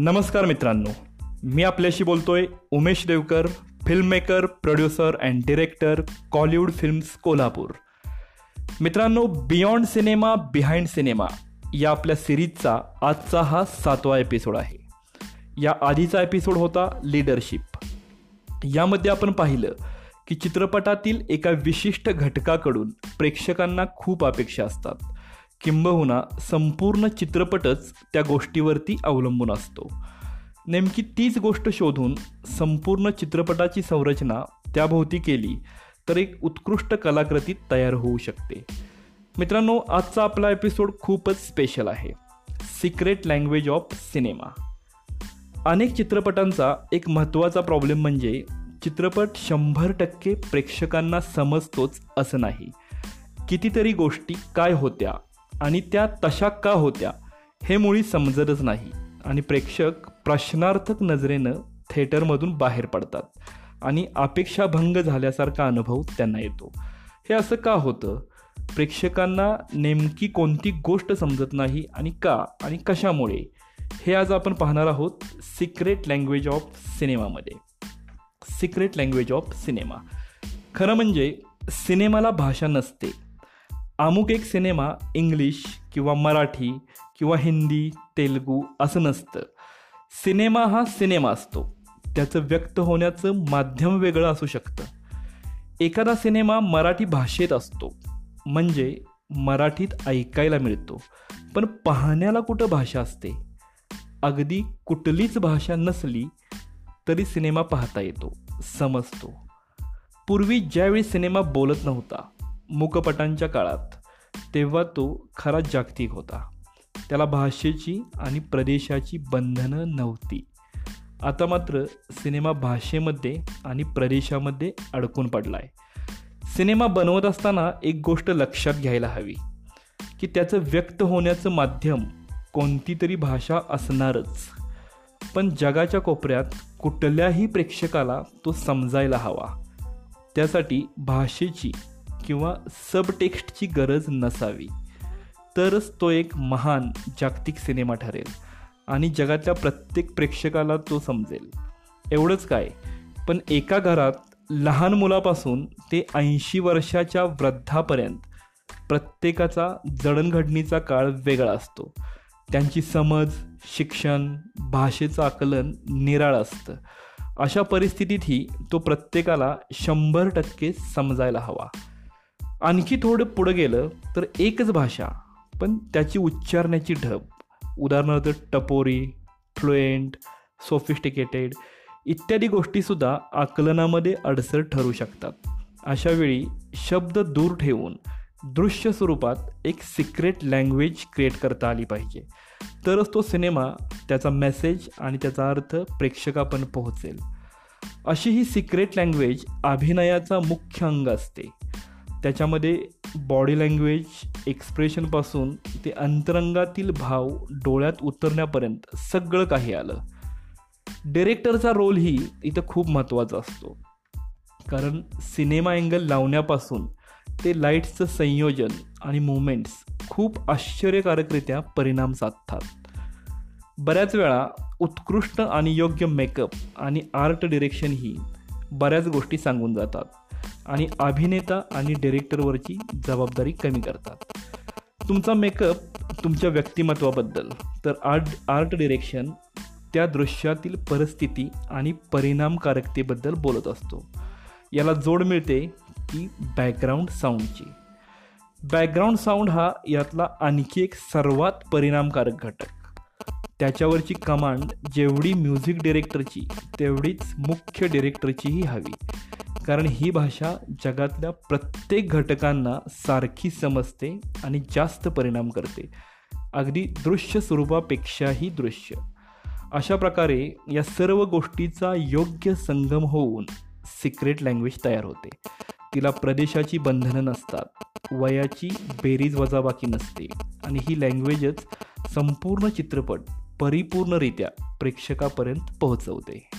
नमस्कार मित्रांनो. मी आपल्याशी बोलतोय Umesh Devkar filmmaker producer and director Kollywood films Kolhapur. मित्रांनो बियॉन्ड सिनेमा बिहाइंड सिनेमा या आपल्या सिरीजचा आजचा हा सातवा एपिसोड आहे. या आधीचा एपिसोड होता लिडरशिप यामध्ये आपण पाहिलं की चित्रपटातील एका विशिष्ट घटकाकडून प्रेक्षकांना खूप अपेक्षा असतात. किंबहुना संपूर्ण चित्रपटच त्या गोष्टीवरती अवलंबून असतो. नेमकी तीच गोष्ट शोधून संपूर्ण चित्रपटाची संरचना त्याभोवती केली तर एक उत्कृष्ट कलाकृती तयार होऊ शकते. मित्रांनो आजचा आपला एपिसोड खूपच स्पेशल आहे. सिक्रेट लँग्वेज ऑफ सिनेमा अनेक चित्रपटांचा एक महत्त्वाचा प्रॉब्लेम म्हणजे चित्रपट शंभर टक्के प्रेक्षकांना समजतोच असं नाही. कितीतरी गोष्टी काय होत्या आणि त्या तशा का होत्या हे मुळी समजतच नाही. आणि प्रेक्षक प्रश्नार्थक नजरेनं थिएटरमधून बाहेर पडतात आणि अपेक्षाभंग झाल्यासारखा अनुभव त्यांना येतो. हे असं का होतं? प्रेक्षकांना नेमकी कोणती गोष्ट समजत नाही आणि का आणि कशामुळे? हे आज आपण पाहणार आहोत सिक्रेट लँग्वेज ऑफ सिनेमामध्ये. Secret language of cinema. खरं म्हणजे सिनेमाला भाषा नसते. अमुक एक सिनेमा इंग्लिश किंवा मराठी किंवा हिंदी तेलगू असं नसतं. सिनेमा हा सिनेमा असतो. त्याचं व्यक्त होण्याचं माध्यम वेगळं असू शकतं. एखादा सिनेमा मराठी भाषेत असतो. म्हणजे मराठीत ऐकायला मिळतो. पण पाहण्याला कुठं भाषा असते? अगदी कुठलीच भाषा नसली तरी सिनेमा पाहता येतो समजतो. पूर्वी ज्यावेळी सिनेमा बोलत नव्हता मुकपटांच्या काळात तेव्हा तो खरा जागतिक होता. त्याला भाषेची आणि प्रदेशाची बंधनं नव्हती. आता मात्र सिनेमा भाषेमध्ये आणि प्रदेशामध्ये अडकून पडला आहे सिनेमा बनवत असताना एक गोष्ट लक्षात घ्यायला हवी की त्याचं व्यक्त होण्याचं माध्यम कोणती तरी भाषा असणारच. पण जगाच्या कोपऱ्यात कुठल्याही प्रेक्षकाला तो समजायला हवा. त्यासाठी भाषेची किंवा सबटेक्स्टची गरज नसावी. तरच तो एक महान जागतिक सिनेमा ठरेल आणि जगातल्या प्रत्येक प्रेक्षकाला तो समजेल. एवढंच काय पण एका घरात लहान मुलापासून ते ऐंशी वर्षाच्या वृद्धापर्यंत प्रत्येकाचा जडणघडणीचा काळ वेगळा असतो. त्यांची समज शिक्षण भाषेचं आकलन निराळ असतं. अशा परिस्थितीतही तो प्रत्येकाला शंभर टक्के समजायला हवा. आणखी थोडं पुढं गेलं तर एकच भाषा पण त्याची उच्चारण्याची ढब. उदाहरणार्थ टपोरी फ्लुएंट सोफिस्टिकेटेड इत्यादी गोष्टीसुद्धा आकलनामध्ये अडसर ठरू शकतात. अशावेळी शब्द दूर ठेवून दृश्य स्वरूपात एक सिक्रेट लँग्वेज क्रिएट करता आली पाहिजे. तरच तो सिनेमा त्याचा मेसेज आणि त्याचा अर्थ प्रेक्षकापण पोहोचेल. अशी ही सिक्रेट लँग्वेज अभिनयाचा मुख्य अंग असते. त्याच्यामध्ये बॉडी लँग्वेज एक्सप्रेशनपासून ते अंतरंगातील भाव डोळ्यात उतरण्यापर्यंत सगळं काही आलं. डिरेक्टरचा रोलही इथं खूप महत्त्वाचा असतो. कारण सिनेमा अँगल लावण्यापासून ते लाईट्सचं संयोजन आणि मुवमेंट्स खूप आश्चर्यकारकरित्या परिणाम साधतात. बऱ्याच वेळा उत्कृष्ट आणि योग्य मेकअप आणि आर्ट डिरेक्शन ही बऱ्याच गोष्टी सांगून जातात. आणि अभिनेता आणि डिरेक्टरवरची जबाबदारी कमी करतात. तुमचा मेकअप तुमच्या व्यक्तिमत्वाबद्दल तर आर्ट आर्ट डिरेक्शन त्या दृश्यातील परिस्थिती आणि परिणामकारकतेबद्दल बोलत असतो. याला जोड मिळते की बॅकग्राऊंड साऊंडची बॅकग्राऊंड साऊंड हा यातला आणखी एक सर्वात परिणामकारक घटक. त्याच्यावरची कमांड जेवढी म्युझिक डिरेक्टरची तेवढीच मुख्य डिरेक्टरचीही हवी. कारण ही भाषा जगातल्या प्रत्येक घटकांना सारखी समजते आणि जास्त परिणाम करते. अगदी दृश्य स्वरूपापेक्षाही दृश्य. अशा प्रकारे या सर्व गोष्टीचा योग्य संगम होऊन सिक्रेट लँग्वेज तयार होते. तिला प्रदेशाची बंधनं नसतात वयाची बेरीज वजाबाकी नसते आणि ही लँग्वेजच संपूर्ण चित्रपट परिपूर्णरित्या प्रेक्षकापर्यंत पोहोचवते.